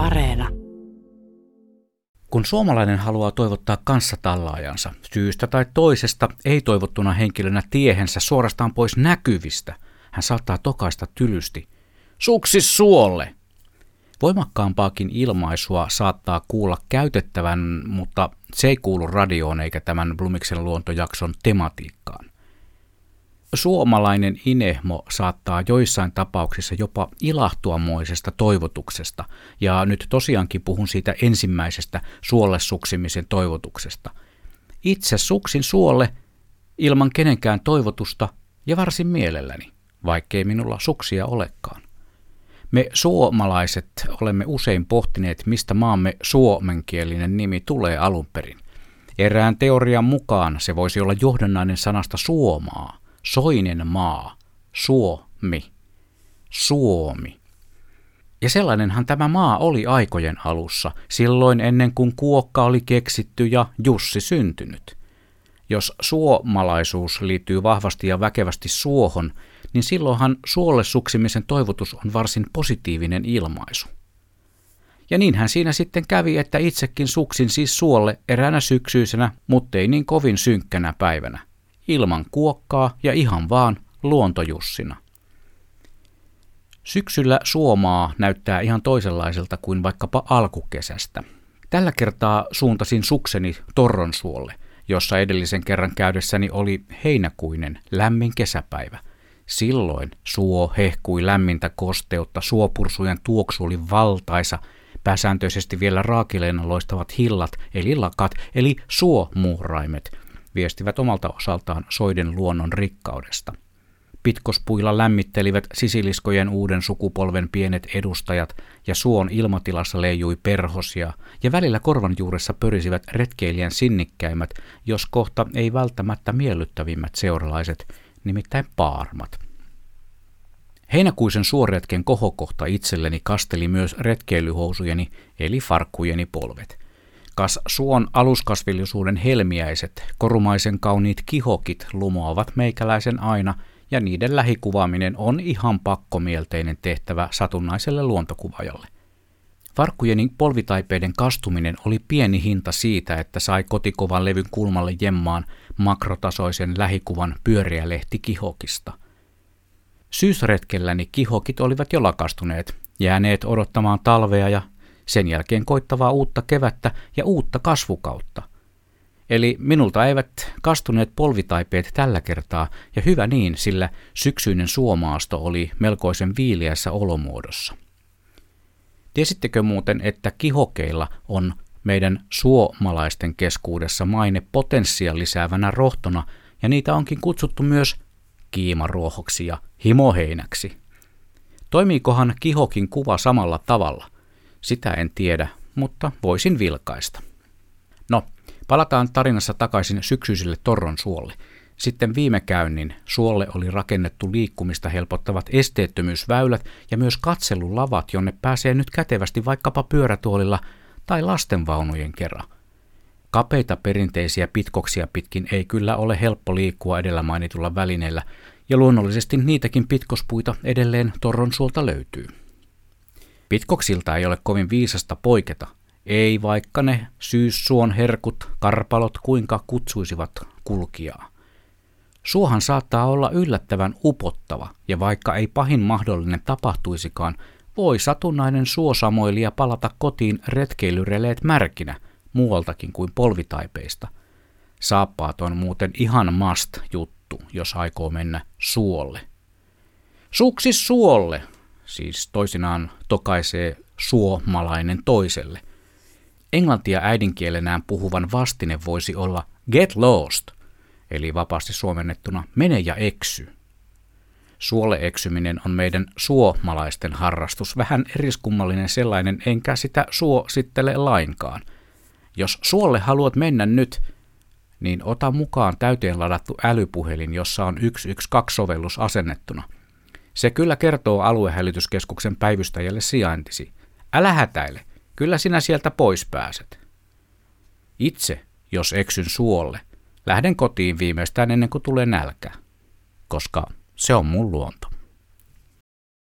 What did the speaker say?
Areena. Kun suomalainen haluaa toivottaa kanssatallaajansa syystä tai toisesta ei-toivottuna henkilönä tiehensä suorastaan pois näkyvistä, hän saattaa tokaista tylysti. Suksis suolle! Voimakkaampaakin ilmaisua saattaa kuulla käytettävän, mutta se ei kuulu radioon eikä tämän Blumiksen luontojakson tematiikkaan. Suomalainen inehmo saattaa joissain tapauksissa jopa ilahtuamoisesta toivotuksesta, ja nyt tosiaankin puhun siitä ensimmäisestä suolle suksimisen toivotuksesta. Itse suksin suolle ilman kenenkään toivotusta ja varsin mielelläni, vaikkei minulla suksia olekaan. Me suomalaiset olemme usein pohtineet, mistä maamme suomenkielinen nimi tulee alun perin. Erään teorian mukaan se voisi olla johdannainen sanasta suomaa, soinen maa, Suomi, Suomi. Ja sellainenhan tämä maa oli aikojen alussa, silloin ennen kuin kuokka oli keksitty ja Jussi syntynyt. Jos suomalaisuus liittyy vahvasti ja väkevästi suohon, niin silloinhan suolle suksimisen toivotus on varsin positiivinen ilmaisu. Ja niinhän siinä sitten kävi, että itsekin suksin siis suolle eräänä syksyisenä, muttei niin kovin synkkänä päivänä ilman kuokkaa ja ihan vaan luontojussina. Syksyllä Suomaa näyttää ihan toisenlaiselta kuin vaikkapa alkukesästä. Tällä kertaa suuntasin sukseni Torronsuolle, jossa edellisen kerran käydessäni oli heinäkuinen lämmin kesäpäivä. Silloin suo hehkui lämmintä kosteutta, suopursujen tuoksu oli valtaisa, pääsääntöisesti vielä raakileena loistavat hillat, eli lakat, eli suomuuraimet – viestivät omalta osaltaan soiden luonnon rikkaudesta. Pitkospuilla lämmittelivät sisiliskojen uuden sukupolven pienet edustajat ja suon ilmatilassa leijui perhosia ja välillä korvan juuressa pörisivät retkeilijän sinnikkäimmät, jos kohta ei välttämättä miellyttävimmät seuralaiset, nimittäin paarmat. Heinäkuisen suoretken kohokohta itselleni kasteli myös retkeilyhousujeni eli farkkujeni polvet – Kas suon aluskasvillisuuden helmiäiset, korumaisen kauniit kihokit lumoavat meikäläisen aina, ja niiden lähikuvaaminen on ihan pakkomielteinen tehtävä satunnaiselle luontokuvaajalle. Farkkujeni polvitaipeiden kastuminen oli pieni hinta siitä, että sai kotikovan levyn kulmalle jemmaan makrotasoisen lähikuvan pyöriä lehti kihokista. Syysretkelläni kihokit olivat jo lakastuneet, jääneet odottamaan talvea ja sen jälkeen koittavaa uutta kevättä ja uutta kasvukautta. Eli minulta eivät kastuneet polvitaipeet tällä kertaa, ja hyvä niin, sillä syksyinen suomaasto oli melkoisen viiliässä olomuodossa. Tiesittekö muuten, että kihokeilla on meidän suomalaisten keskuudessa maine potenssia lisäävänä rohtona, ja niitä onkin kutsuttu myös kiimaruohoksi ja himoheinäksi. Toimiikohan kihokin kuva samalla tavalla – sitä en tiedä, mutta voisin vilkaista. No, palataan tarinassa takaisin syksyiselle Torron suolle. Sitten viime käynnin suolle oli rakennettu liikkumista helpottavat esteettömyysväylät ja myös katselulavat, jonne pääsee nyt kätevästi vaikkapa pyörätuolilla tai lastenvaunujen kerran. Kapeita perinteisiä pitkoksia pitkin ei kyllä ole helppo liikkua edellä mainitulla välineellä, ja luonnollisesti niitäkin pitkospuita edelleen Torron suolta löytyy. Pitkoksilta ei ole kovin viisasta poiketa, ei vaikka ne syyssuon herkut, karpalot kuinka kutsuisivat kulkijaa. Suohan saattaa olla yllättävän upottava, ja vaikka ei pahin mahdollinen tapahtuisikaan, voi satunnainen suosamoilija palata kotiin retkeilyreleet märkinä muualtakin kuin polvitaipeista. Saappaat on muuten ihan mast juttu, jos aikoo mennä suolle. Suksi suolle, siis toisinaan tokaisee suomalainen toiselle. Englantia äidinkielenään puhuvan vastine voisi olla get lost, eli vapaasti suomennettuna mene ja eksy. Suole eksyminen on meidän suomalaisten harrastus, vähän eriskummallinen sellainen, enkä sitä suosittele lainkaan. Jos suolle haluat mennä nyt, niin ota mukaan täyteen ladattu älypuhelin, jossa on 112-sovellus asennettuna – se kyllä kertoo aluehälytyskeskuksen päivystäjälle sijaintisi. Älä hätäile, kyllä sinä sieltä pois pääset. Itse, jos eksyn suolle, lähden kotiin viimeistään ennen kuin tulee nälkä, koska se on mun luonto.